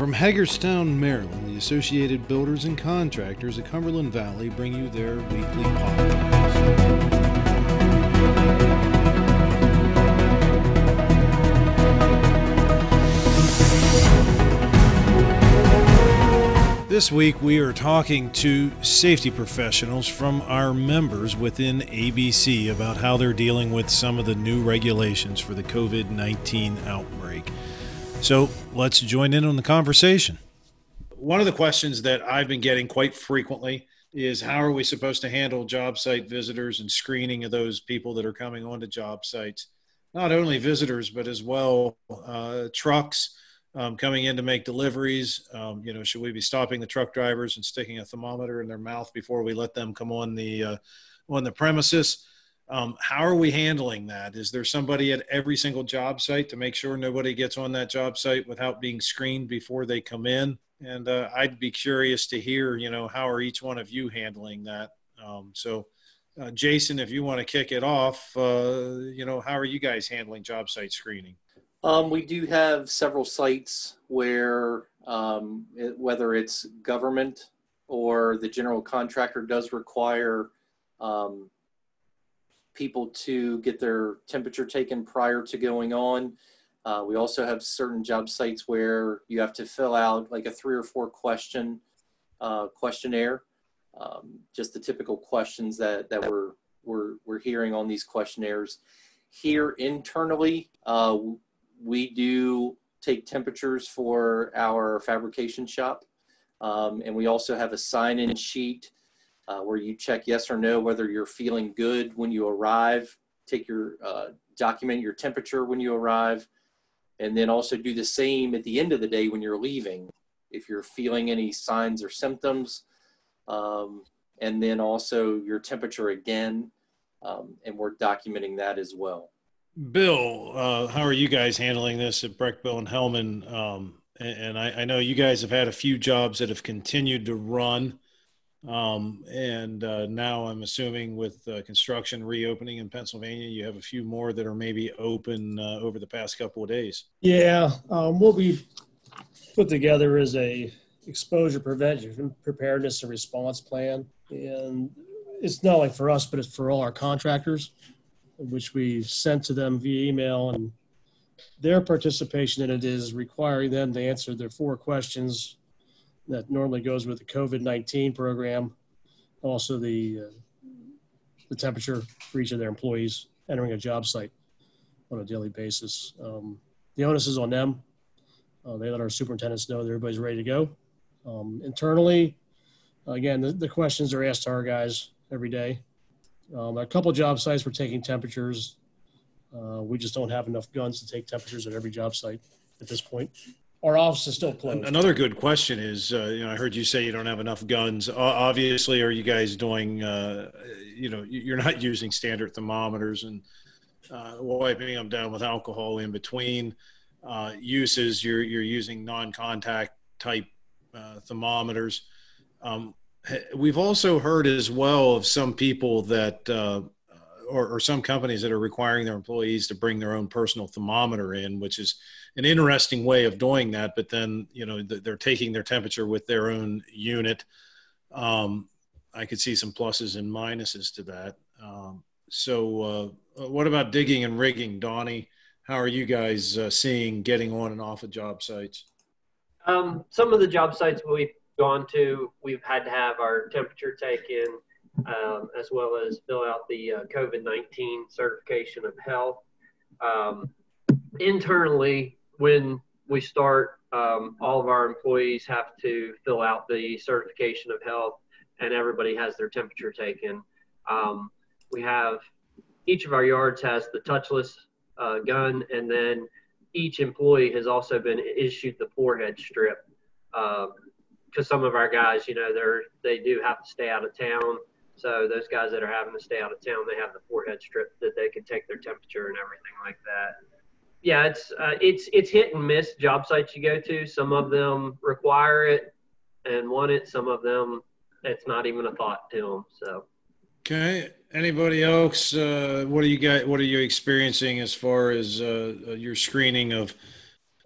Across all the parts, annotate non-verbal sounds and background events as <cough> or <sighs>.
From Hagerstown, Maryland, the Associated Builders and Contractors of Cumberland Valley bring you their weekly podcast. This week, we are talking to safety professionals from our members within ABC about how they're dealing with some of the new regulations for the COVID 19 outbreak. So let's join in on the conversation. One of the questions that I've been getting quite frequently is how are we supposed to handle job site visitors and screening of those people that are coming onto job sites? Not only visitors, but as well uh, trucks um, coming in to make deliveries. Um, you know, should we be stopping the truck drivers and sticking a thermometer in their mouth before we let them come on the uh, on the premises? Um, how are we handling that? Is there somebody at every single job site to make sure nobody gets on that job site without being screened before they come in? And uh, I'd be curious to hear, you know, how are each one of you handling that? Um, so, uh, Jason, if you want to kick it off, uh, you know, how are you guys handling job site screening? Um, we do have several sites where, um, it, whether it's government or the general contractor does require um, people to get their temperature taken prior to going on. Uh, we also have certain job sites where you have to fill out like a three or four question uh, questionnaire, um, just the typical questions that, that we're, we're, we're hearing on these questionnaires. Here internally, uh, we do take temperatures for our fabrication shop. Um, and we also have a sign-in sheet uh, where you check yes or no whether you're feeling good when you arrive. Take your uh, document your temperature when you arrive, and then also do the same at the end of the day when you're leaving. If you're feeling any signs or symptoms, um, and then also your temperature again, um, and we're documenting that as well. Bill, uh, how are you guys handling this at Bill and Hellman? Um, and, and I, I, know you guys have had a few jobs that have continued to run. Um, and uh, now I'm assuming with uh, construction reopening in Pennsylvania, you have a few more that are maybe open uh, over the past couple of days. Yeah, um, what we put together is a exposure prevention, preparedness, and response plan, and it's not like for us, but it's for all our contractors which we sent to them via email, and their participation in it is requiring them to answer their four questions that normally goes with the COVID nineteen program, also the uh, the temperature for each of their employees entering a job site on a daily basis. Um, the onus is on them. Uh, they let our superintendents know that everybody's ready to go. Um, internally, again, the, the, questions are asked to our guys every day. Um, a couple job sites were taking temperatures. Uh, we just don't have enough guns to take temperatures at every job site at this point. Our office is still closed. Another good question is, uh, you know, I heard you say you don't have enough guns. obviously, are you guys doing, uh, you know, you're not <laughs> using standard thermometers and uh, wiping them down with alcohol in between uh, uses. You're you're using non-contact type uh, thermometers. Um, we've also heard as well of some people that or, or, some companies that are requiring their employees to bring their own personal thermometer in which is an interesting way of doing that but then you know they're taking their temperature with their own unit. Um, i could see some pluses and minuses to that. Um, so uh, what about digging and rigging? Donnie how are you guys uh, seeing getting on and off of job sites? Um, some of the job sites we've gone to, we've had to have our temperature taken, um, as well as fill out the uh, COVID 19 certification of health. Um, internally, when we start, um, all of our employees have to fill out the certification of health, and everybody has their temperature taken. Um, we have each of our yards has the touchless uh, gun, and then each employee has also been issued the forehead strip. Um, because some of our guys, you know, they're they do have to stay out of town. So those guys that are having to stay out of town, they have the forehead strip that they can take their temperature and everything like that. Yeah, it's uh, it's it's hit and miss job sites you go to. Some of them require it and want it. Some of them it's not even a thought to them. So. Okay. Anybody else? Uh, what are you got? What are you experiencing as far as uh, your screening of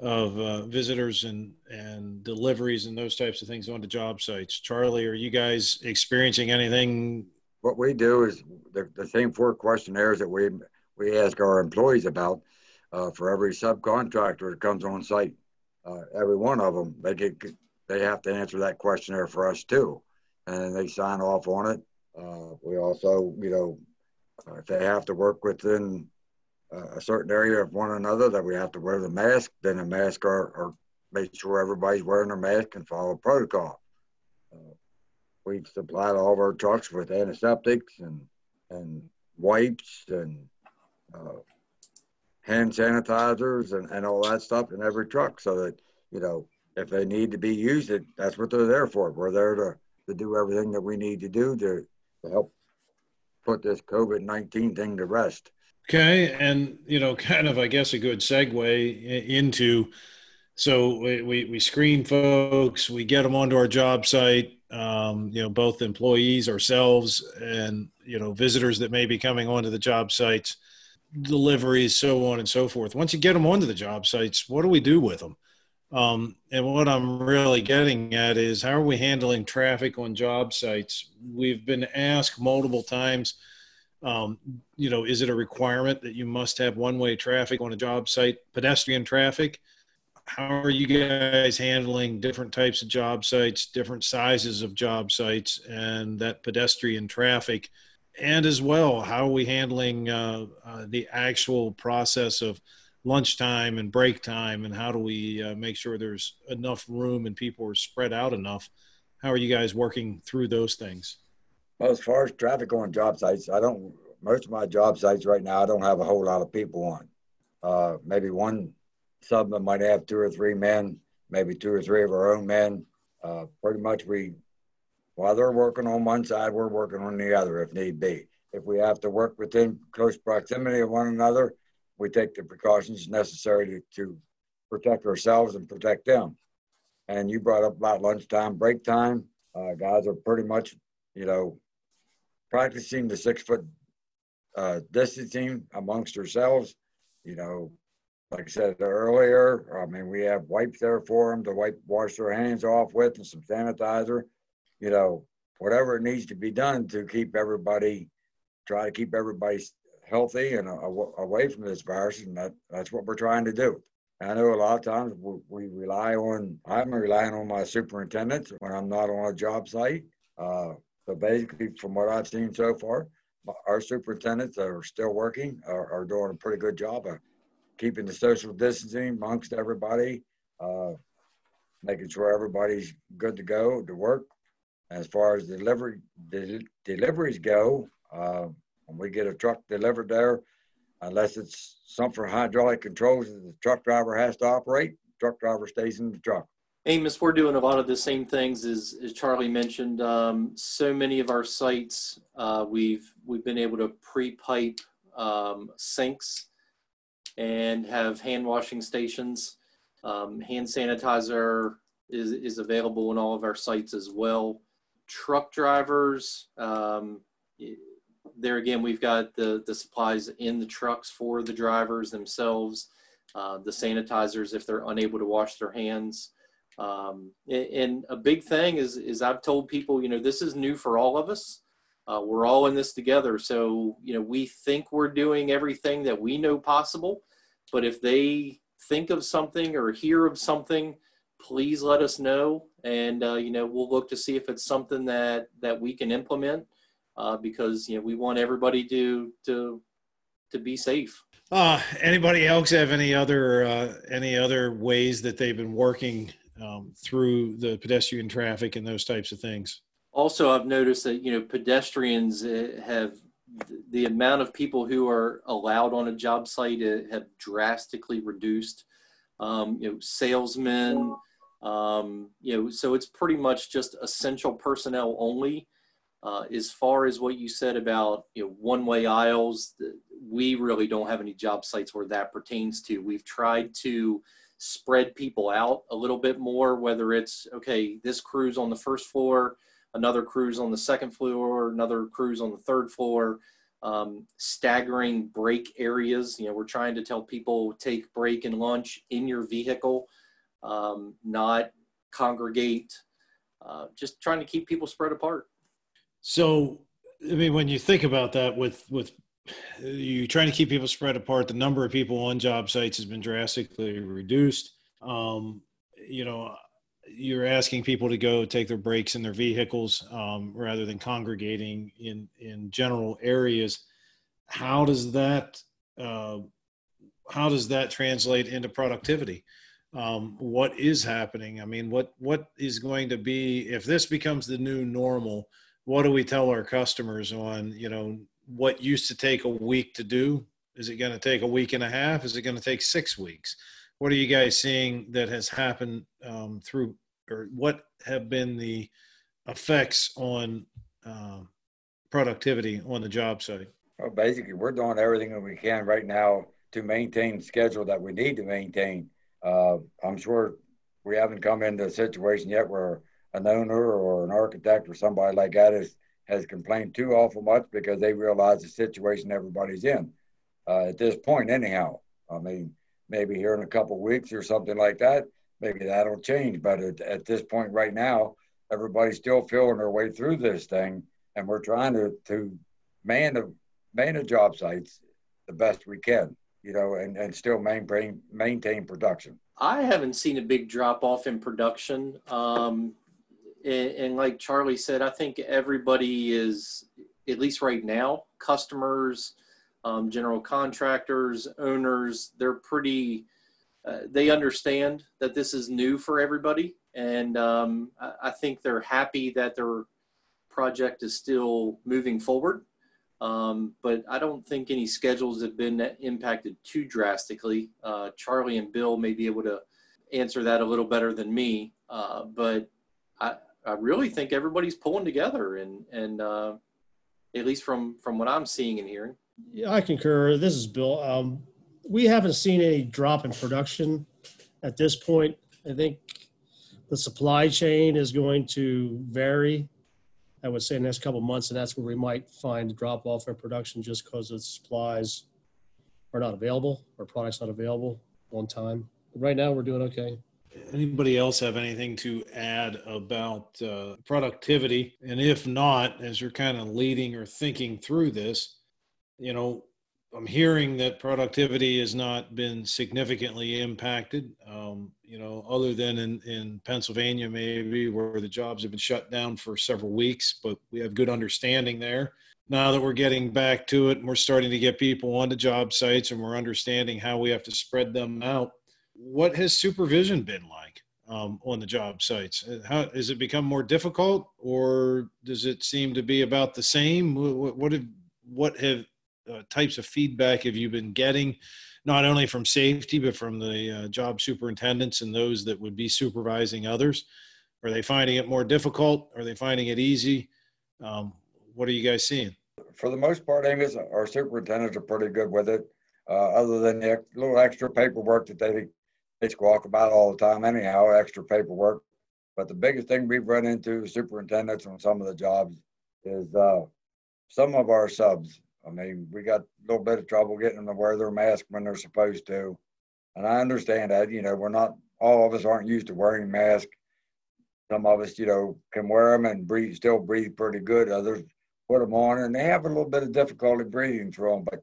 of uh, visitors and and deliveries and those types of things onto job sites. Charlie, are you guys experiencing anything? What we do is the, the same four questionnaires that we we ask our employees about uh, for every subcontractor that comes on site. Uh, every one of them, they get they have to answer that questionnaire for us too, and they sign off on it. Uh, we also, you know, uh, if they have to work within a certain area of one another that we have to wear the mask, then the mask or, are make sure everybody's wearing their mask and follow protocol. Uh, we've supplied all of our trucks with antiseptics and and wipes and uh, hand sanitizers and, and all that stuff in every truck so that you know if they need to be used it that's what they're there for we're there to, to do everything that we need to do to, to help put this covid-19 thing to rest Okay, and you know, <laughs> kind of, I guess, a good segue into. So we, we, we screen folks, we get them onto our job site. Um, you know, both employees, ourselves, and you know, visitors that may be coming onto the job sites, deliveries, so on and so forth. Once you get them onto the job sites, what do we do with them? Um, and what I'm really getting at is how are we handling traffic on job sites? We've been asked multiple times um, you know, is it a requirement that you must have one-way traffic on a job site, pedestrian traffic? How are you guys handling different types of job sites, different sizes of job sites, and that pedestrian traffic? And as well, how are we handling uh, uh, the actual process of lunchtime and break time, and how do we uh, make sure there's enough room and people are spread out enough? How are you guys working through those things? Well, as far as traffic on job sites, I don't. Most of my job sites right now, I don't have a whole lot of people on. Uh, maybe one sub might have two or three men, maybe two or three of our own men. Uh, pretty much, we while they're working on one side, we're working on the other if need be. If we have to work within close proximity of one another, we take the precautions necessary to, to protect ourselves and protect them. And you brought up about lunchtime, break time. Uh, guys are pretty much, you know, practicing the six foot uh, distancing amongst ourselves. You know, like I said earlier, I mean, we have wipes there for them to wipe, wash their hands off with and some sanitizer. You know, whatever needs to be done to keep everybody, try to keep everybody healthy and away from this virus. And that, that's what we're trying to do. I know a lot of times we, rely on, I'm relying on my superintendents when I'm not on a job site. Uh, so basically, from what I've seen so far, our superintendents that are still working are, are doing a pretty good job of keeping the social distancing amongst everybody, uh, making sure everybody's good to go to work. As far as delivery de- deliveries go, uh, when we get a truck delivered there, unless it's something for hydraulic controls that the truck driver has to operate, truck driver stays in the truck. Amos, we're doing a lot of the same things as, as Charlie mentioned. Um, so many of our sites, uh, we've we've been able to pre-pipe um, sinks and have hand washing stations. Um, hand sanitizer is is available in all of our sites as well. Truck drivers, um, there again, we've got the the supplies in the trucks for the drivers themselves. Uh, the sanitizers if they're unable to wash their hands. Um, and, a big thing is, is I've told people, you know, this is new for all of us. Uh, we're all in this together. So, you know, we think we're doing everything that we know possible, but if they think of something or hear of something, please let us know. And, uh, you know, we'll look to see if it's something that, that we can implement uh, because, you know, we want everybody to, to, to be safe. Uh, anybody else have any other, uh, any other ways that they've been working um, through the pedestrian traffic and those types of things. Also, I've noticed that you know pedestrians uh, have the amount of people who are allowed on a job site uh, have drastically reduced. Um, you know, salesmen. Um, you know, so it's pretty much just essential personnel only. Uh, as far as what you said about you know one-way aisles, we really don't have any job sites where that pertains to. We've tried to spread people out a little bit more, whether it's, okay, this crew's on the first floor, another crew's on the second floor, another crew's on the third floor. um, staggering break areas. You know, we're trying to tell people take break and lunch in your vehicle, um, not congregate. Uh, just trying to keep people spread apart. So, I mean, when you think about that, with with you trying to keep people spread apart, the number of people on job sites has been drastically reduced. Um, you know, you're asking people to go take their breaks in their vehicles um, rather than congregating in in general areas. How does that uh, how does that translate into productivity? Um, what is happening? I mean, what what is going to be if this becomes the new normal? What do we tell our customers on you know what used to take a week to do? Is it going to take a week and a half? Is it going to take six weeks? what are you guys seeing that has happened um, through, or what have been the effects on um, productivity on the job site? Well, basically, we're doing everything that we can right now to maintain the schedule that we need to maintain. Uh, I'm sure we haven't come into a situation yet where an owner or an architect or somebody like that is, has complained too awful much because they realize the situation everybody's in uh, at this point, anyhow. I mean, maybe here in a couple weeks or something like that, maybe that'll change. But at, at this point right now, everybody's still feeling their way through this thing, and we're trying to to man the man the job sites the best we can, you know, and, and still maintain maintain production. I haven't seen a big drop off in production. Um, and, and like Charlie said, I think everybody is, at least right now, customers, um, general contractors, owners, they're pretty, uh, they understand that this is new for everybody. And um, I, I, think they're happy that their project is still moving forward. Um, but I don't think any schedules have been impacted too drastically. Uh, Charlie and Bill may be able to answer that a little better than me. Uh, but I, I really think everybody's pulling together and, and uh, at least from, from what I'm seeing and hearing. Yeah, I concur. This is Bill. Um, we haven't seen any drop in production at this point. I think the supply chain is going to vary. I would say in the next couple months, and that's where we might find a drop off in production just because the supplies are not available or products not available on time. But right now, we're doing okay. Anybody else have anything to add about uh, productivity? And if not, as you're kind of leading or thinking through this, you know, I'm hearing that productivity has not been significantly impacted. Um, you know, other than in, in Pennsylvania, maybe where the jobs have been shut down for several weeks, but we have good understanding there. Now that we're getting back to it and we're starting to get people onto job sites and we're understanding how we have to spread them out, what has supervision been like um, on the job sites? How has it become more difficult, or does it seem to be about the same? What, what have what have uh, types of feedback have you been getting, not only from safety, but from the uh, job superintendents and those that would be supervising others? Are they finding it more difficult? Are they finding it easy? Um, what are you guys seeing? For the most part, Angus, our superintendents are pretty good with it. Uh, other than the little extra paperwork that they squawk about all the time, anyhow, extra paperwork. But the biggest thing we've run into superintendents on some of the jobs is uh, some of our subs I mean, we got a little bit of trouble getting them to wear their mask when they're supposed to. And I understand that, you know, we're not, all of us aren't used to wearing masks. Some of us, you know, can wear them and breathe, still breathe pretty good. Others put them on and they have a little bit of difficulty breathing through them. But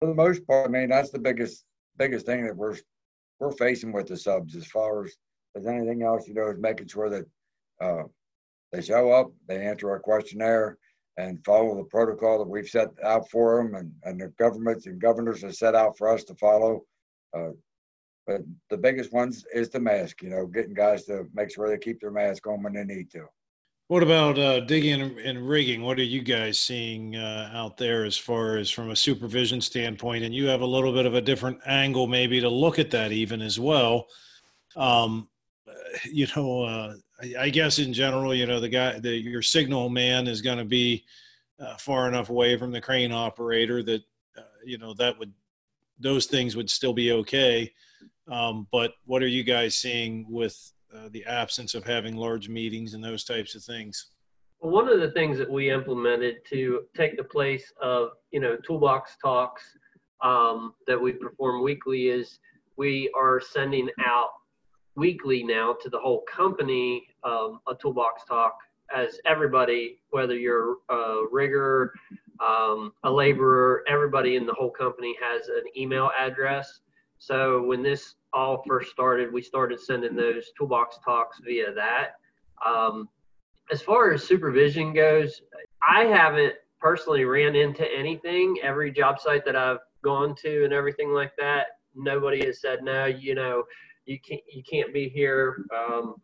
for the most part, I mean, that's the biggest, biggest thing that we're, we're facing with the subs as far as, as anything else, you know, is making sure that uh, they show up, they answer our questionnaire, and follow the protocol that we've set out for them and, and the governments and governors have set out for us to follow. Uh, but the biggest ones is the mask, you know, getting guys to make sure they keep their mask on when they need to. What about uh, digging and rigging? What are you guys seeing uh, out there as far as from a supervision standpoint? And you have a little bit of a different angle, maybe, to look at that even as well. Um, <sighs> you know, uh, I, guess in general, you know, the guy, the, your signal man is going to be uh, far enough away from the crane operator that, uh, you know, that would, those things would still be okay. Um, but what are you guys seeing with uh, the absence of having large meetings and those types of things? one of the things that we implemented to take the place of you know toolbox talks um, that we perform weekly is we are sending out weekly now to the whole company um, a toolbox talk as everybody whether you're a rigger um, a laborer everybody in the whole company has an email address so when this all first started we started sending those toolbox talks via that um, as far as supervision goes, I haven't personally ran into anything. Every job site that I've gone to and everything like that, nobody has said no. You know, you can't you can't be here. Um,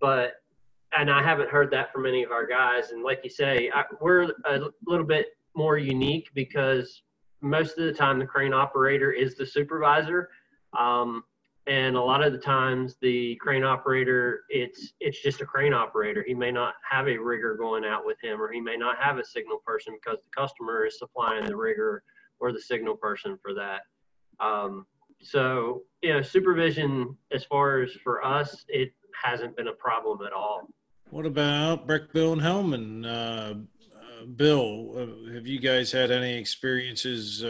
but and I haven't heard that from any of our guys. And like you say, I, we're a little bit more unique because most of the time the crane operator is the supervisor. Um, and a lot of the times the crane operator it's it's just a crane operator. He may not have a rigger going out with him or he may not have a signal person because the customer is supplying the rigger or the signal person for that. Um, so you know supervision as far as for us it hasn't been a problem at all. What about Breck Bill and Hellman uh, uh, bill uh, have you guys had any experiences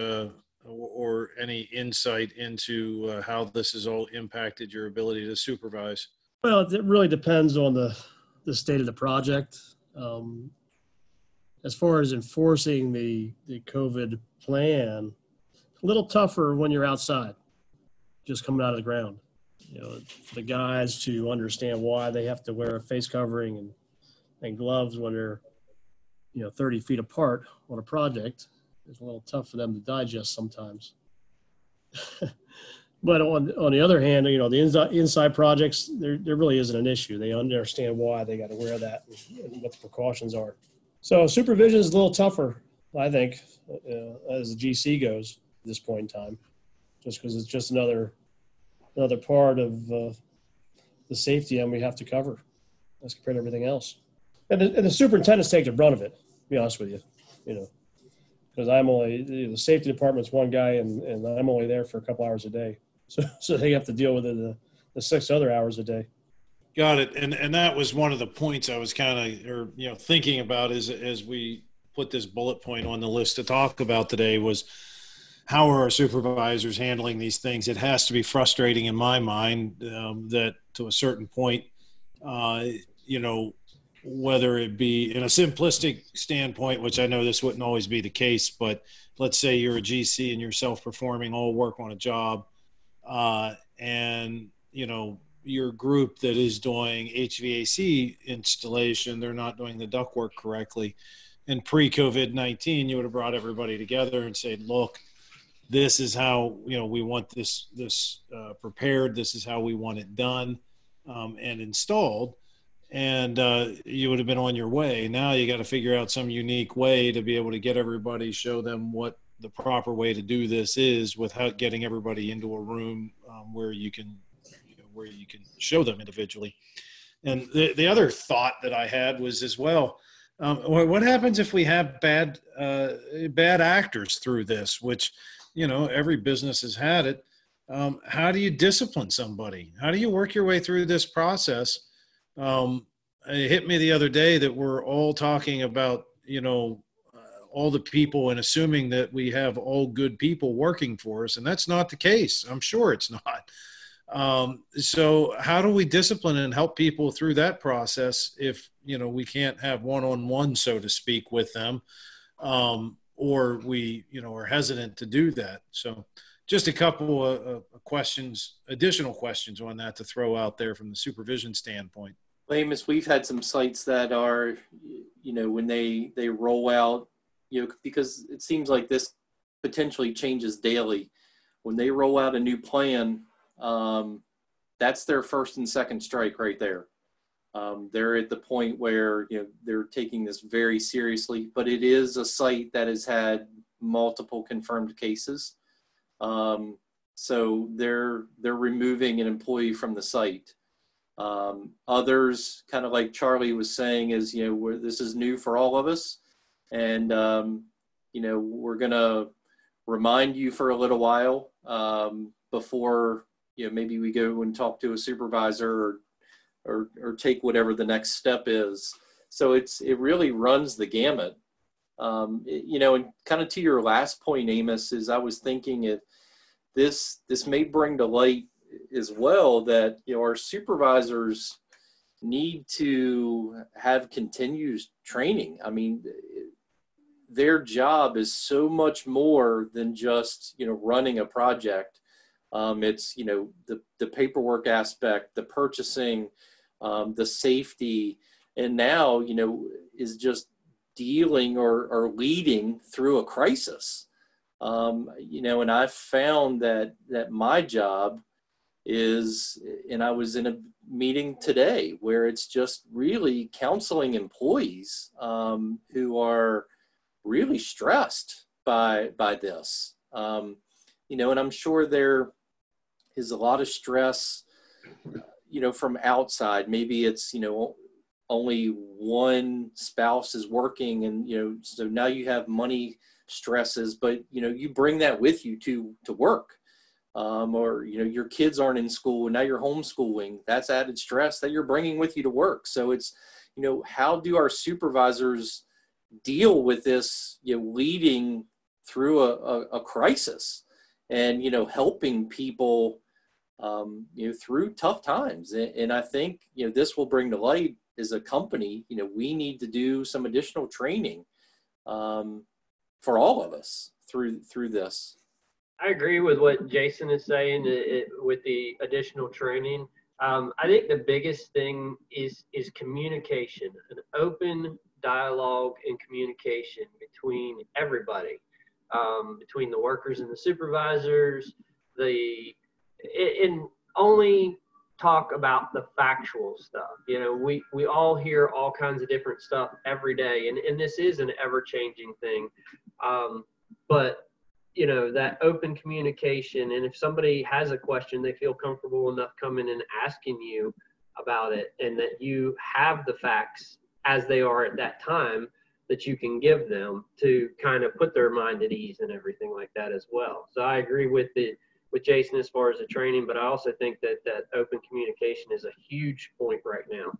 or any insight into uh, how this has all impacted your ability to supervise? Well, it really depends on the, the state of the project. Um, as far as enforcing the, the COVID plan, a little tougher when you're outside, just coming out of the ground. You know, the guys to understand why they have to wear a face covering and, and gloves when they're, you know, 30 feet apart on a project it's a little tough for them to digest sometimes. <laughs> but on on the other hand, you know, the inside inside projects, there there really isn't an issue. They understand why they got to wear that and what the precautions are. So supervision is a little tougher, I think, uh, as the GC goes at this point in time, just because it's just another another part of uh, the safety and we have to cover as compared to everything else. And the, and the superintendents take the brunt of it. To be honest with you, you know because I'm only the safety department's one guy and, and I'm only there for a couple hours a day. <laughs> So, so they have to deal with it the, the six other hours a day. Got it. And, and that was one of the points I was kind of, or, you know, thinking about as, as we put this bullet point on the list to talk about today was how are our supervisors handling these things? It has to be frustrating in my mind um, that to a certain point, uh, you know, whether it be in a simplistic standpoint, which I know this wouldn't always be the case, but let's say you're a GC and you're self-performing all work on a job, uh, and you know your group that is doing HVAC installation, they're not doing the ductwork correctly. And pre-COVID-19, you would have brought everybody together and said, "Look, this is how you know we want this this uh, prepared. This is how we want it done um, and installed." And uh, you would have been on your way. Now you got to figure out some unique way to be able to get everybody, show them what the proper way to do this is without getting everybody into a room um, where you can you know, where you can show them individually. And the, the other thought that I had was as well, um, what happens if we have bad uh, bad actors through this? Which you know every business has had it. Um, how do you discipline somebody? How do you work your way through this process? Um, it hit me the other day that we're all talking about, you know, uh, all the people and assuming that we have all good people working for us, and that's not the case. I'm sure it's <laughs> not. Um, so, how do we discipline and help people through that process if you know we can't have one-on-one, so to speak, with them, um, or we you know are hesitant to do that? So, just a couple of, of questions, additional questions on that to throw out there from the supervision standpoint. Amos, we've had some sites that are, you know, when they they roll out, you know, because it seems like this potentially changes daily. When they roll out a new plan, um, that's their first and second strike right there. Um, they're at the point where you know they're taking this very seriously, but it is a site that has had multiple confirmed cases. Um, so they're they're removing an employee from the site. Um, others, kind of like Charlie was saying, is you know this is new for all of us, and um, you know we're gonna remind you for a little while um, before you know maybe we go and talk to a supervisor or or, or take whatever the next step is. so it's it really runs the gamut. Um, it, you know, and kind of to your last point, Amos, is I was thinking if this this may bring to light as well that you know our supervisors need to have continuous training. I mean, their job is so much more than just you know running a project. Um, it's you know the the paperwork aspect, the purchasing, um, the safety, and now you know is just dealing or, or leading through a crisis. Um, you know, and I've found that that my job is, and I was in a meeting today where it's just really counseling employees um, who are really stressed by by this. Um, you know, and I'm sure there is a lot of stress, you know, from outside. Maybe it's you know only one spouse is working, and you know, so now you have money stresses, but you know, you bring that with you to to work. Um, or you know your kids aren't in school and now you're homeschooling that's added stress that you're bringing with you to work. So it's you know how do our supervisors deal with this you know leading through a, a, a crisis and you know helping people um, you know through tough times? And, and, i think you know this will bring to light as a company you know we need to do some additional training um, for all of us through through this i agree with what jason is saying it, it, with the additional training um, i think the biggest thing is is communication an open dialogue and communication between everybody, um, between the workers and the supervisors, the and only talk about the factual stuff. You know, we we all hear all kinds of different stuff every day, and and this is an ever changing thing. Um, but you know that open communication, and if somebody has a question, they feel comfortable enough coming and asking you about it, and that you have the facts as they are at that time that you can give them to kind of put their mind at ease and everything like that as well. So I agree with the with Jason as far as the training, but I also think that that open communication is a huge point right now.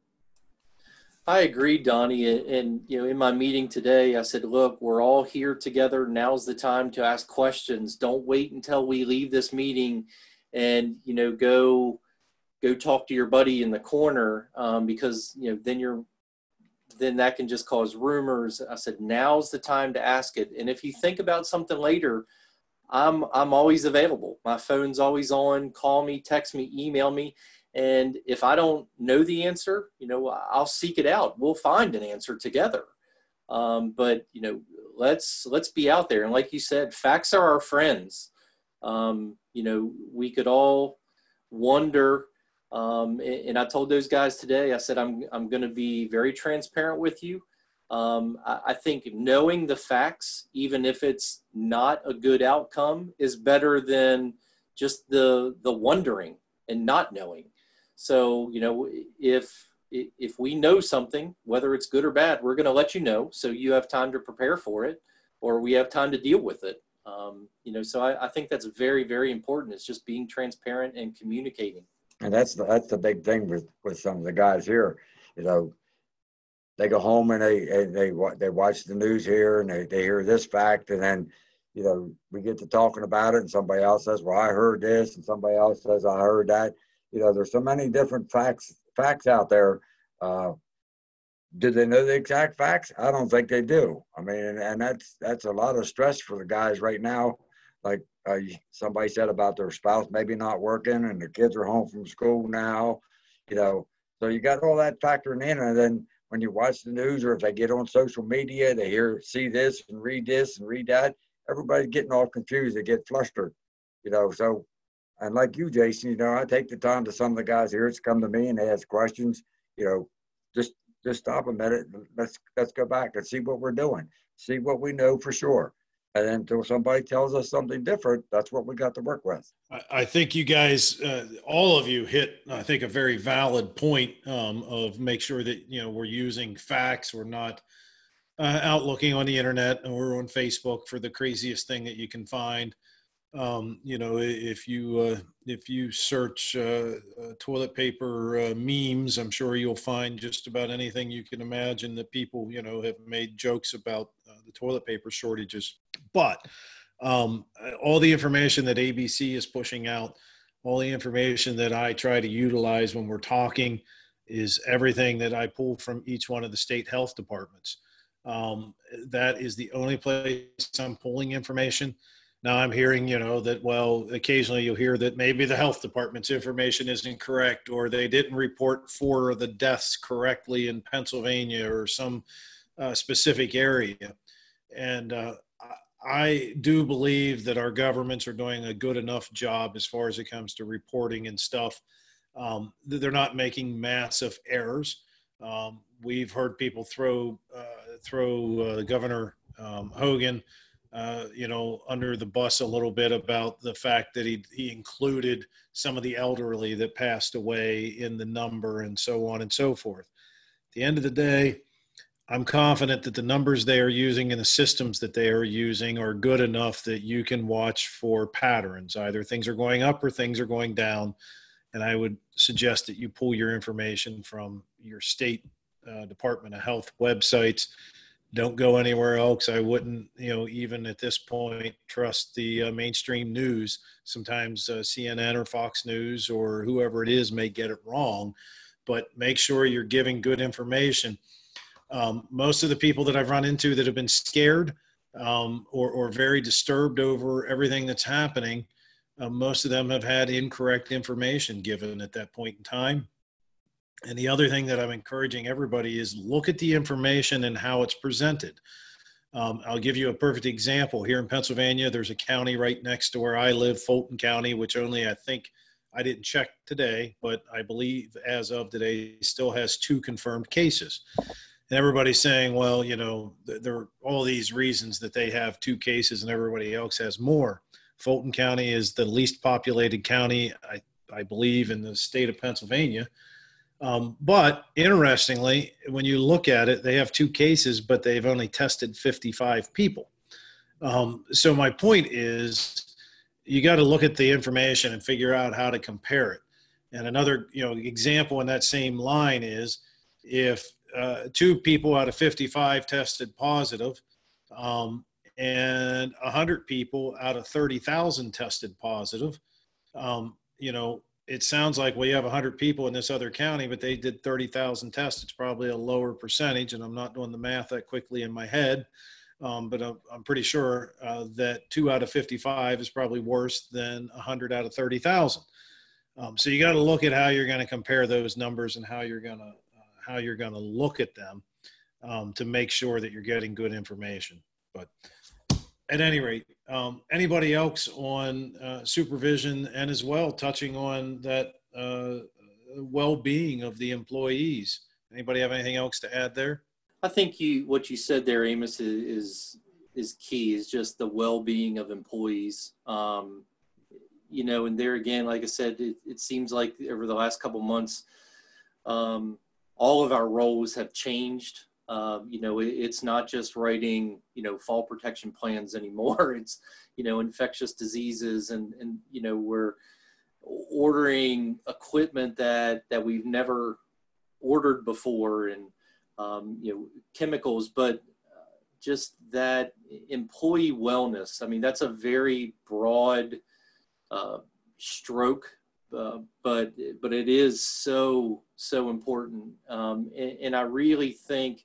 I agree, Donnie. And, you know, in my meeting today, I said, look, we're all here together. Now's the time to ask questions. Don't wait until we leave this meeting and, you know, go go talk to your buddy in the corner um, because, you know, then you're then that can just cause rumors. I said, now's the time to ask it. And if you think about something later, I'm I'm always available. My phone's always on. Call me, text me, email me. And if I don't know the answer, you know, I'll seek it out. We'll find an answer together. Um, but you know, let's let's be out there. And like you said, facts are our friends. Um, you know, we could all wonder um, and, and, I told those guys today, I said, I'm, I'm going to be very transparent with you. Um, I, I, think knowing the facts, even if it's not a good outcome, is better than just the, the wondering and not knowing. So, you know, if, if we know something, whether it's good or bad, we're going to let you know. So you have time to prepare for it or we have time to deal with it. Um, you know, so I, I think that's very, very important. It's just being transparent and communicating and that's the, that's the big thing with with some of the guys here. You know, they go home and they and they they watch the news here and they, they hear this fact and then you know we get to talking about it and somebody else says well i heard this and somebody else says i heard that you know there's so many different facts facts out there uh, do they know the exact facts i don't think they do i mean and, and that's that's a lot of stress for the guys right now like uh, somebody said about their spouse maybe not working and the kids are home from school now, you know. So you got all that factoring in, and then when you watch the news or if they get on social media, they hear, see this and read this and read that. Everybody's getting all confused. They get flustered, you know. So, and like you, Jason, you know, I take the time to some of the guys here to come to me and ask questions. You know, just just stop a minute. Let's let's go back and see what we're doing. See what we know for sure and until somebody tells us something different, that's what we got to work with. I think you guys, uh, all of you, hit I think a very valid point um, of make sure that you know we're using facts. We're not uh, out looking on the internet or on Facebook for the craziest thing that you can find. Um, you know, if you uh, if you search uh, uh, toilet paper uh, memes, I'm sure you'll find just about anything you can imagine that people you know have made jokes about uh, the toilet paper shortages. But um, all the information that ABC is pushing out, all the information that I try to utilize when we're talking, is everything that I pull from each one of the state health departments. Um, that is the only place I'm pulling information. Now I'm hearing, you know, that well, occasionally you'll hear that maybe the health department's information isn't correct, or they didn't report four of the deaths correctly in Pennsylvania or some uh, specific area. And uh, I do believe that our governments are doing a good enough job as far as it comes to reporting and stuff. Um, they're not making massive errors. Um, we've heard people throw uh, throw uh, Governor um, Hogan uh, you know, under the bus a little bit about the fact that he, he included some of the elderly that passed away in the number and so on and so forth. At the end of the day, I'm confident that the numbers they are using and the systems that they are using are good enough that you can watch for patterns. Either things are going up or things are going down. And I would suggest that you pull your information from your state uh, Department of Health websites don't go anywhere else. I wouldn't, you know, even at this point, trust the uh, mainstream news. Sometimes uh, CNN or Fox News or whoever it is may get it wrong, but make sure you're giving good information. Um, most of the people that I've run into that have been scared um, or, or very disturbed over everything that's happening, uh, most of them have had incorrect information given at that point in time. And the other thing that I'm encouraging everybody is look at the information and how it's presented. Um, I'll give you a perfect example. Here in Pennsylvania, there's a county right next to where I live, Fulton County, which only I think I didn't check today, but I believe as of today still has two confirmed cases. And everybody's saying, well, you know, there are all these reasons that they have two cases and everybody else has more. Fulton County is the least populated county, I, I believe, in the state of Pennsylvania. Um, but interestingly, when you look at it, they have two cases, but they've only tested 55 people. Um, so my point is, you got to look at the information and figure out how to compare it. And another, you know, example in that same line is, if uh, two people out of 55 tested positive, um, and 100 people out of 30,000 tested positive, um, you know, it sounds like well, you have 100 people in this other county, but they did 30,000 tests. It's probably a lower percentage, and I'm not doing the math that quickly in my head, um, but I'm, I'm, pretty sure uh, that two out of 55 is probably worse than 100 out of 30,000. Um, so you got to look at how you're going to compare those numbers and how you're going to uh, how you're going to look at them um, to make sure that you're getting good information. But at any rate, um, anybody else on uh, supervision and as well touching on that uh, well-being of the employees? Anybody have anything else to add there? I think you what you said there, Amos, is is, key. Is just the well-being of employees. Um, you know, and there again, like I said, it, it seems like over the last couple months, um, all of our roles have changed. Um, you know, it, it's not just writing, you know, fall protection plans <laughs> anymore. It's, you know, infectious diseases and, and, you know, we're ordering equipment that, that we've never ordered before and, um, you know, chemicals, but uh, just that employee wellness. I mean, that's a very broad uh, stroke, uh, but but it is so so important. Um, and, and, I really think,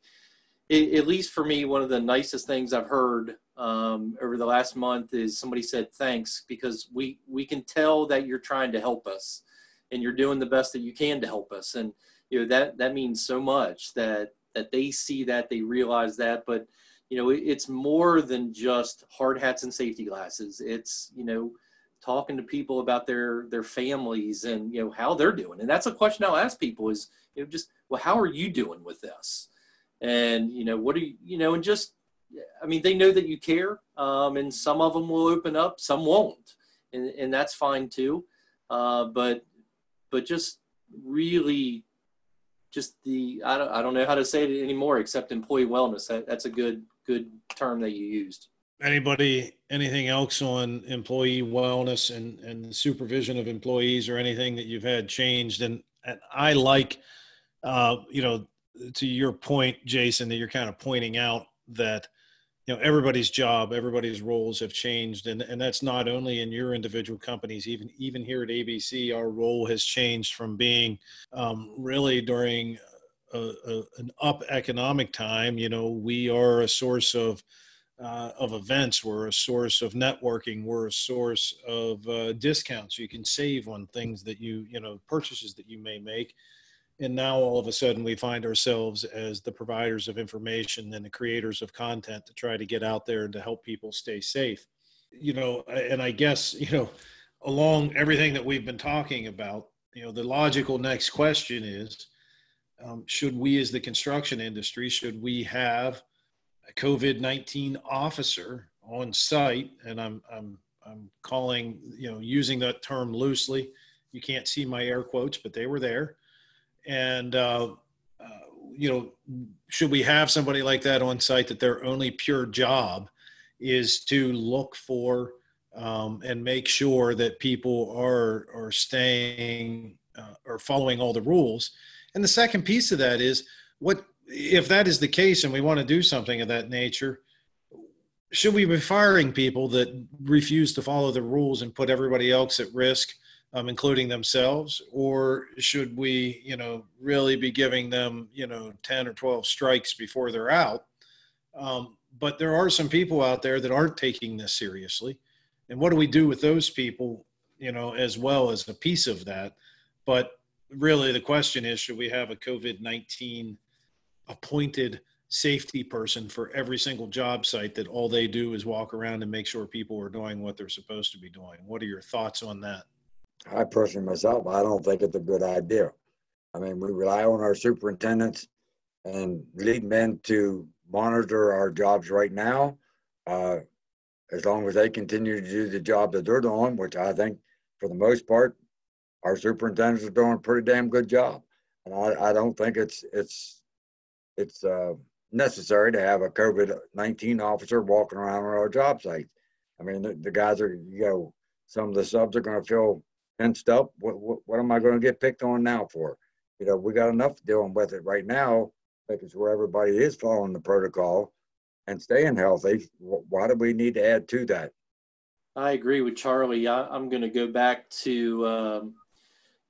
it, at least for me, one of the nicest things I've heard um, over the last month is somebody said thanks because we we can tell that you're trying to help us, and you're doing the best that you can to help us, and you know that that means so much that that they see that they realize that, but you know it, it's more than just hard hats and safety glasses. It's you know talking to people about their their families and you know how they're doing. And that's a question i'll ask people is you know just well how are you doing with this? And you know what do you you know and just i mean they know that you care um, and some of them will open up some won't. And, and that's fine too. Uh, but but just really just the I don't, I don't know how to say it anymore except employee wellness. That, that's a good good term that you used Anybody, anything else on employee wellness and, and supervision of employees or anything that you've had changed? And, and I like, uh, you know, to your point, Jason, that you're kind of pointing out that, you know, everybody's job, everybody's roles have changed. And, and that's not only in your individual companies, even, even here at ABC, our role has changed from being um, really during a, a, an up economic time, you know, we are a source of, uh, of events. We're a source of networking. We're a source of uh, discounts. You can save on things that you, you know, purchases that you may make. And now all of a sudden we find ourselves as the providers of information and the creators of content to try to get out there and to help people stay safe. You know, and I guess, you know, along everything that we've been talking about, you know, the logical next question is um, should we as the construction industry, should we have a COVID 19 officer on site, and I'm, I'm, I'm calling, you know, using that term loosely. You can't see my air quotes, but they were there. And, uh, uh, you know, should we have somebody like that on site that their only pure job is to look for um, and make sure that people are are staying uh, or following all the rules? And the second piece of that is what if that is the case and we want to do something of that nature, should we be firing people that refuse to follow the rules and put everybody else at risk, um, including themselves, or should we, you know, really be giving them, you know, ten or twelve strikes before they're out? Um, but there are some people out there that aren't taking this seriously, and what do we do with those people, you know, as well as a piece of that? But really, the question is, should we have a COVID nineteen appointed safety person for every single job site that all they do is walk around and make sure people are doing what they're supposed to be doing. What are your thoughts on that? I personally myself, I don't think it's a good idea. I mean, we rely on our superintendents and lead men to monitor our jobs right now. Uh, as long as they continue to do the job that they're doing, which I think for the most part, our superintendents are doing a pretty damn good job. And I, I don't think it's it's it's uh, necessary to have a COVID 19 officer walking around on our job sites. I mean, the, the guys are, you know, some of the subs are going to feel fenced up. What, what, what am I going to get picked on now for? You know, we got enough dealing with it right now, making sure everybody is following the protocol and staying healthy. Why do we need to add to that? I agree with Charlie. I, am going to go back to, um,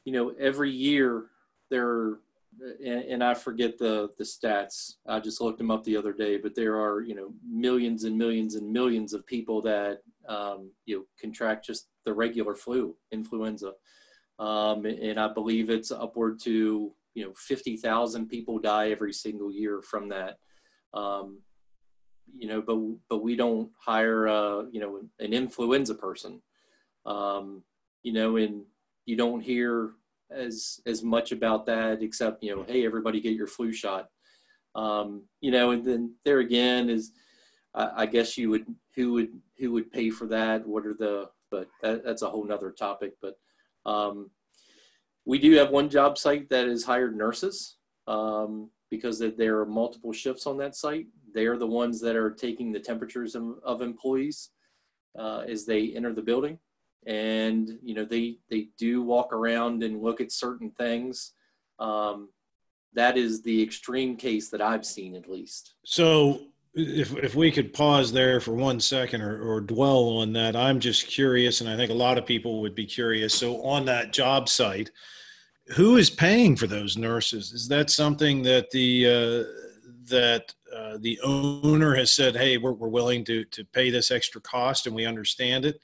you know, every year there and, and, I forget the the stats. I just looked them up the other day, but there are you know millions and millions and millions of people that um, you know contract just the regular flu, influenza, um, and I believe it's upward to you know fifty thousand people die every single year from that. Um, you know, but but we don't hire uh, you know an influenza person. Um, you know, and you don't hear as as much about that except you know hey everybody get your flu shot. Um, you know and then there again is I, I, guess you would who would who would pay for that? What are the but that, that's a whole nother topic but um, we do have one job site that has hired nurses um, because there are multiple shifts on that site. They're the ones that are taking the temperatures of, of employees uh, as they enter the building and you know they they do walk around and look at certain things. Um, that is the extreme case that i've seen at least. So if if we could pause there for one second or, or dwell on that i'm just curious and i think a lot of people would be curious. So on that job site who is paying for those nurses? Is that something that the uh, that uh, the owner has said hey we're, we're willing to to pay this extra cost and we understand it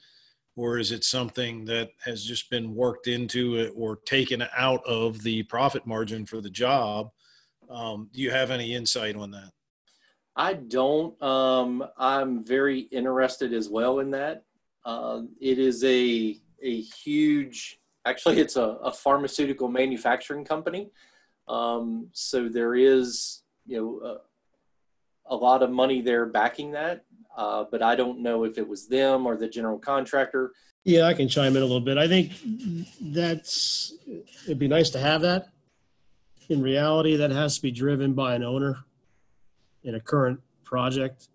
or is it something that has just been worked into it or taken out of the profit margin for the job? Um, do you have any insight on that? I don't. Um, I'm very interested as well in that. Uh, it is a a huge. Actually, it's a, a pharmaceutical manufacturing company. Um, so there is, you know, a lot of money there backing that. Uh, but I don't know if it was them or the general contractor. Yeah, I can chime in a little bit. I think that's it'd be nice to have that. In reality, that has to be driven by an owner in a current project.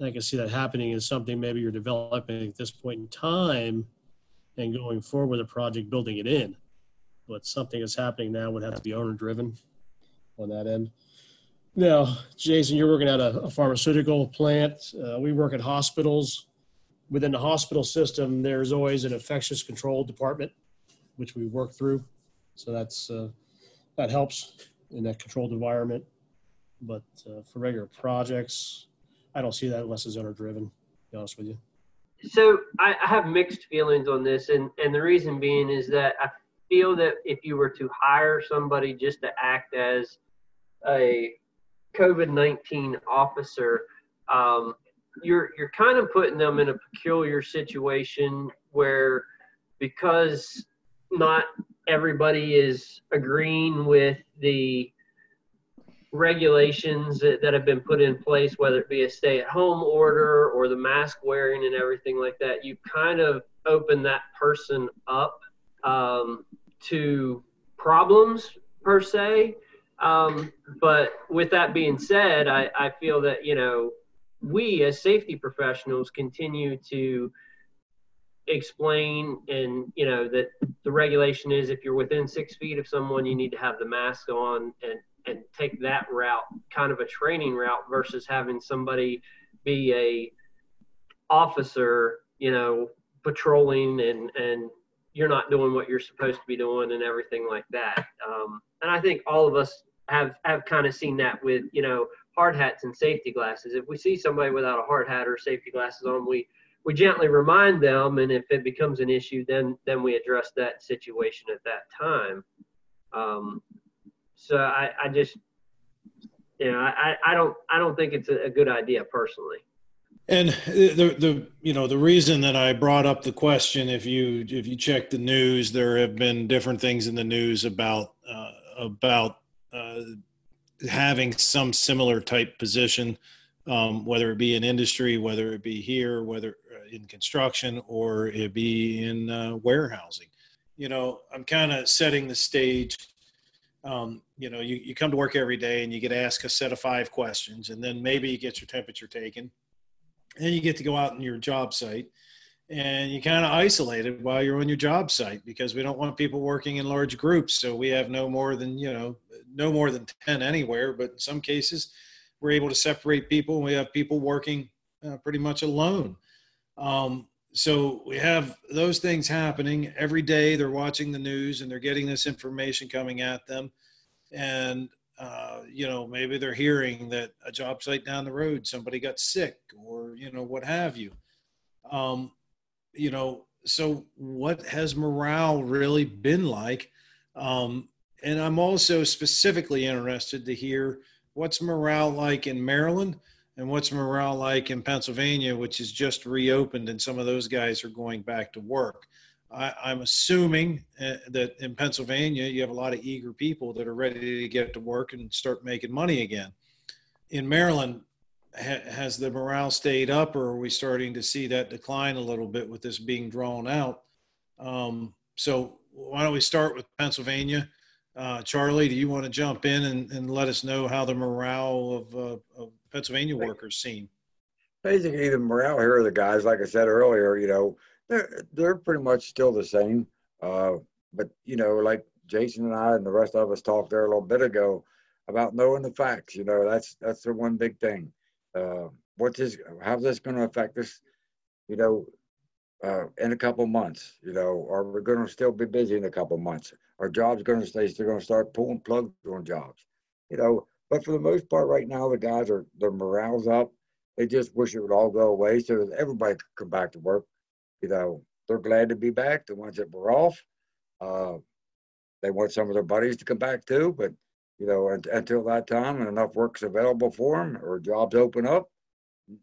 I can see that happening is something maybe you're developing at this point in time and going forward with a project, building it in. But something that's happening now would have to be owner driven on that end. Now, Jason, you're working at a, a pharmaceutical plant. Uh, we work at hospitals. Within the hospital system, there's always an infectious control department, which we work through. So that's uh, that helps in that controlled environment. But uh, for regular projects, I don't see that unless it's owner driven. Be honest with you. So I, I have mixed feelings on this, and and the reason being is that I feel that if you were to hire somebody just to act as a COVID nineteen officer, um, you're you're kind of putting them in a peculiar situation where because not everybody is agreeing with the regulations that, that have been put in place, whether it be a stay at home order or the mask wearing and everything like that, you kind of open that person up um, to problems per se. Um, but with that being said, I, I feel that, you know, we as safety professionals continue to explain and you know that the regulation is if you're within six feet of someone you need to have the mask on and and take that route, kind of a training route versus having somebody be a officer, you know, patrolling and and you're not doing what you're supposed to be doing and everything like that. Um, and I think all of us have have kind of seen that with you know hard hats and safety glasses. If we see somebody without a hard hat or safety glasses on, we we gently remind them, and if it becomes an issue, then then we address that situation at that time. Um, so I, I just, you know, I, I don't, I don't think it's a, good idea personally. And the the you know the reason that I brought up the question, if you if you check the news, there have been different things in the news about uh, about uh, having some similar type position, um, whether it be in industry, whether it be here, whether uh, in construction, or it be in uh, warehousing. You know, I'm kind of setting the stage um, you know, you, you come to work every day and you get asked a set of five questions, and then maybe you get your temperature taken, and you get to go out in your job site, and you kind of isolate it while you're on your job site because we don't want people working in large groups. So we have no more than you know, no more than ten anywhere. But in some cases, we're able to separate people. We have people working uh, pretty much alone. Um, so we have those things happening every day. They're watching the news and they're getting this information coming at them. And, uh, you know, maybe they're hearing that a job site down the road, somebody got sick or, you know, what have you. Um, you know, so what has morale really been like? Um, and I'm also specifically interested to hear what's morale like in Maryland and what's morale like in Pennsylvania, which is just reopened, and some of those guys are going back to work. I, am assuming uh, that in Pennsylvania, you have a lot of eager people that are ready to get to work and start making money again. In Maryland, ha, has the morale stayed up, or are we starting to see that decline a little bit with this being drawn out? Um, so, why don't we start with Pennsylvania? Uh, Charlie, do you want to jump in and, and let us know how the morale of, uh, of Pennsylvania workers seem? Basically, the morale here of the guys, like I said earlier, you know, they're they're pretty much still the same. Uh, but you know, like Jason and I and the rest of us talked there a little bit ago about knowing the facts. You know, that's that's the one big thing. Uh, what's this? How's this going to affect us? You know, uh, in a couple months. You know, are we going to still be busy in a couple months? Our jobs going to stay? Still going to start pulling plugs on jobs? You know, but for the most part, right now, the guys are their morale's up. They just wish it would all go away so that everybody could come back to work. You know, they're glad to be back. The ones that were off, uh, they want some of their buddies to come back too. But you know, until that time and enough work's available for them or jobs open up,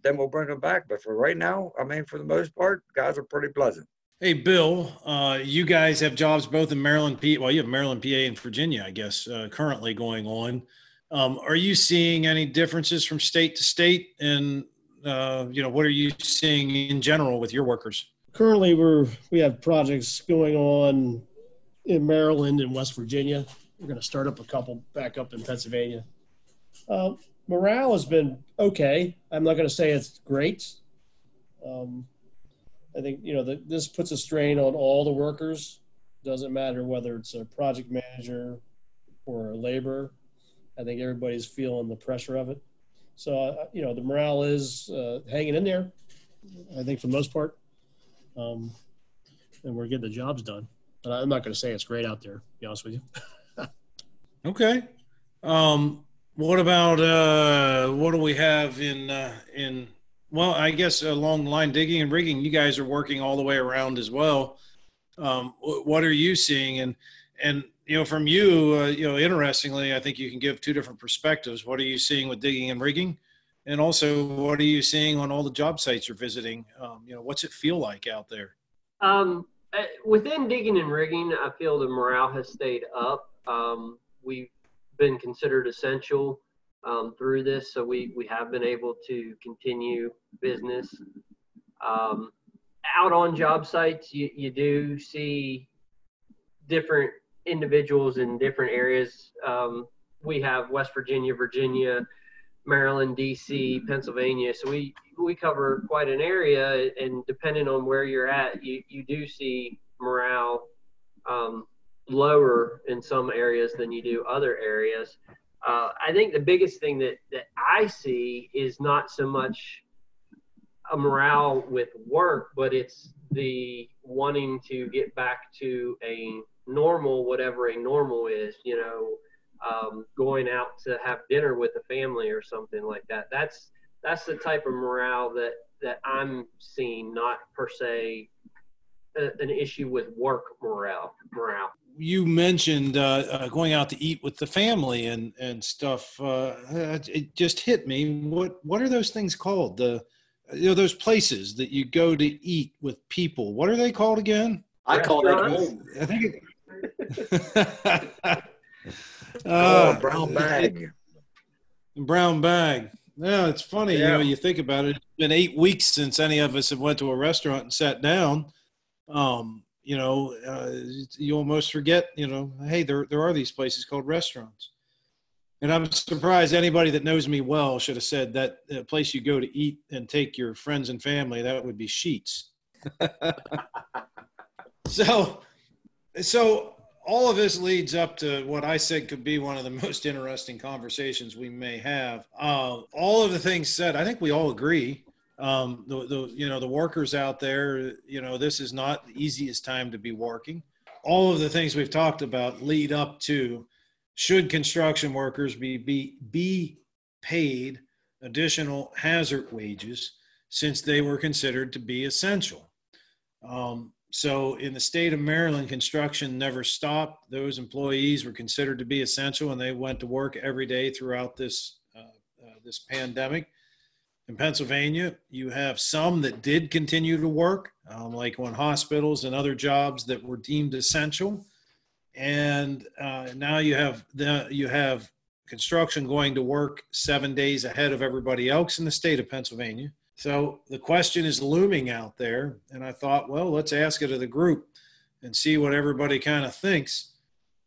then we'll bring them back. But for right now, I mean, for the most part, guys are pretty pleasant. Hey, Bill, uh, you guys have jobs both in Maryland, P. Well, you have Maryland, PA, and Virginia, I guess, uh, currently going on. Um, are you seeing any differences from state to state? And uh, you know, what are you seeing in general with your workers? Currently, we're we have projects going on in Maryland and West Virginia. We're going to start up a couple back up in Pennsylvania. Uh, morale has been okay. I'm not going to say it's great. Um, I think you know the, this puts a strain on all the workers. Doesn't matter whether it's a project manager or a laborer. I think everybody's feeling the pressure of it. So uh, you know the morale is uh, hanging in there. I think for the most part, um, and we're getting the jobs done. But I'm not going to say it's great out there. To be honest with you. <laughs> okay. Um, what about uh, what do we have in uh, in? Well, I guess along line digging and rigging, you guys are working all the way around as well. Um, what are you seeing? And and you know, from you, uh, you know, interestingly, I think you can give two different perspectives. What are you seeing with digging and rigging? And also, what are you seeing on all the job sites you're visiting? Um, you know, what's it feel like out there? Um, uh, within digging and rigging, I feel the morale has stayed up. Um, we've been considered essential um, through this, so we, we have been able to continue business. Um, out on job sites, you, you do see different individuals in different areas. Um, we have West Virginia, Virginia, Maryland, D.C., Pennsylvania. So we we cover quite an area, and depending on where you're at, you you do see morale um, lower in some areas than you do other areas. Uh, I think the biggest thing that that I see is not so much a morale with work, but it's the wanting to get back to a normal, whatever a normal is, you know, um, going out to have dinner with the family or something like that. That's that's the type of morale that that I'm seeing, not per se a, an issue with work morale. Morale. You mentioned uh, uh, going out to eat with the family and and stuff. Uh, it just hit me. What what are those things called? The you know those places that you go to eat with people. What are they called again? I call it home. I think. It, <laughs> uh, brown bag. Brown bag. Yeah, it's funny. Yeah. You know, you think about it. It's been eight weeks since any of us have went to a restaurant and sat down. Um, you know, uh, you almost forget. You know, hey, there there are these places called restaurants. And I'm surprised anybody that knows me well should have said that the place you go to eat and take your friends and family that would be Sheetz. <laughs> so, so all of this leads up to what I said could be one of the most interesting conversations we may have. Uh, all of the things said, I think we all agree. Um, the, the you know the workers out there, you know, this is not the easiest time to be working. All of the things we've talked about lead up to should construction workers be be be paid additional hazard wages since they were considered to be essential. Um, so in the state of Maryland, construction never stopped. Those employees were considered to be essential, and they went to work every day throughout this uh, uh, this pandemic. In Pennsylvania, you have some that did continue to work, um, like on hospitals and other jobs that were deemed essential. And uh, now you have the you have construction going to work seven days ahead of everybody else in the state of Pennsylvania. So the question is looming out there. And I thought, well, let's ask it of the group and see what everybody kind of thinks.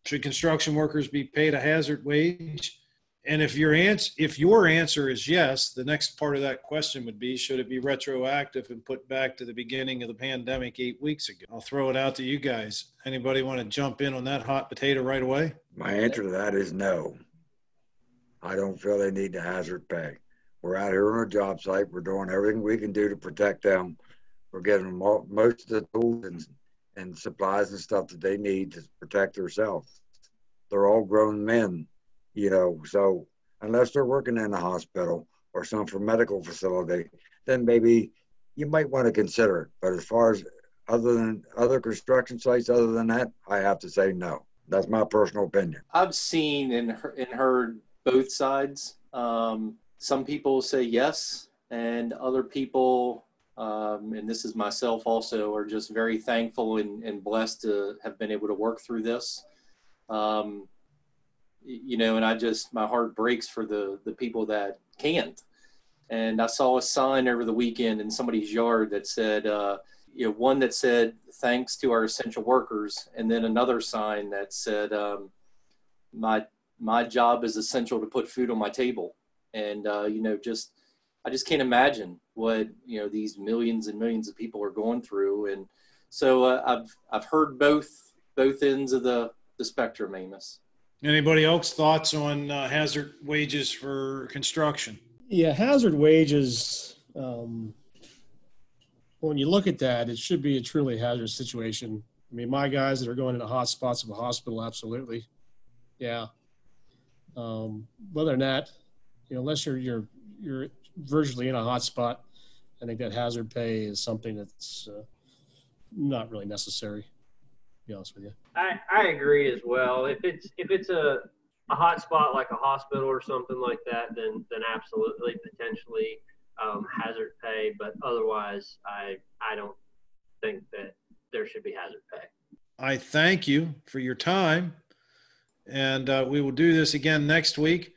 Should construction workers be paid a hazard wage? And if your answer, if your answer is yes, the next part of that question would be, should it be retroactive and put back to the beginning of the pandemic eight weeks ago? I'll throw it out to you guys. Anybody want to jump in on that hot potato right away? My answer to that is no. I don't feel they need the hazard pay. We're out here on a job site. We're doing everything we can do to protect them. We're giving them all, most of the tools and, and supplies and stuff that they need to protect themselves. They're all grown men, you know, so unless they're working in a hospital or some for medical facility, then maybe you might want to consider it. But as far as other than other construction sites, other than that, I have to say no. That's my personal opinion. I've seen and, and heard both sides. Um, some people say yes, and other people, um, and this is myself also, are just very thankful and, and blessed to have been able to work through this. Um, you know, and I just my heart breaks for the the people that can't. And I saw a sign over the weekend in somebody's yard that said, uh, you know, one that said "Thanks to our essential workers," and then another sign that said, um, "My my job is essential to put food on my table. And, uh, you know, just, I just can't imagine what, you know, these millions and millions of people are going through. And so uh, I've, I've heard both, both ends of the, the spectrum, Amos. Anybody else thoughts on uh, hazard wages for construction? Yeah, hazard wages. Um, when you look at that, it should be a truly hazardous situation. I mean, my guys that are going into hot spots of a hospital, absolutely. Yeah. Um, other than that, you know, unless you're you're you're virtually in a hot spot, I think that hazard pay is something that's uh, not really necessary. To be honest with you. I, I agree as well. If it's if it's a a hot spot like a hospital or something like that, then then absolutely potentially um, hazard pay. But otherwise, I I don't think that there should be hazard pay. I thank you for your time. And uh, we will do this again next week.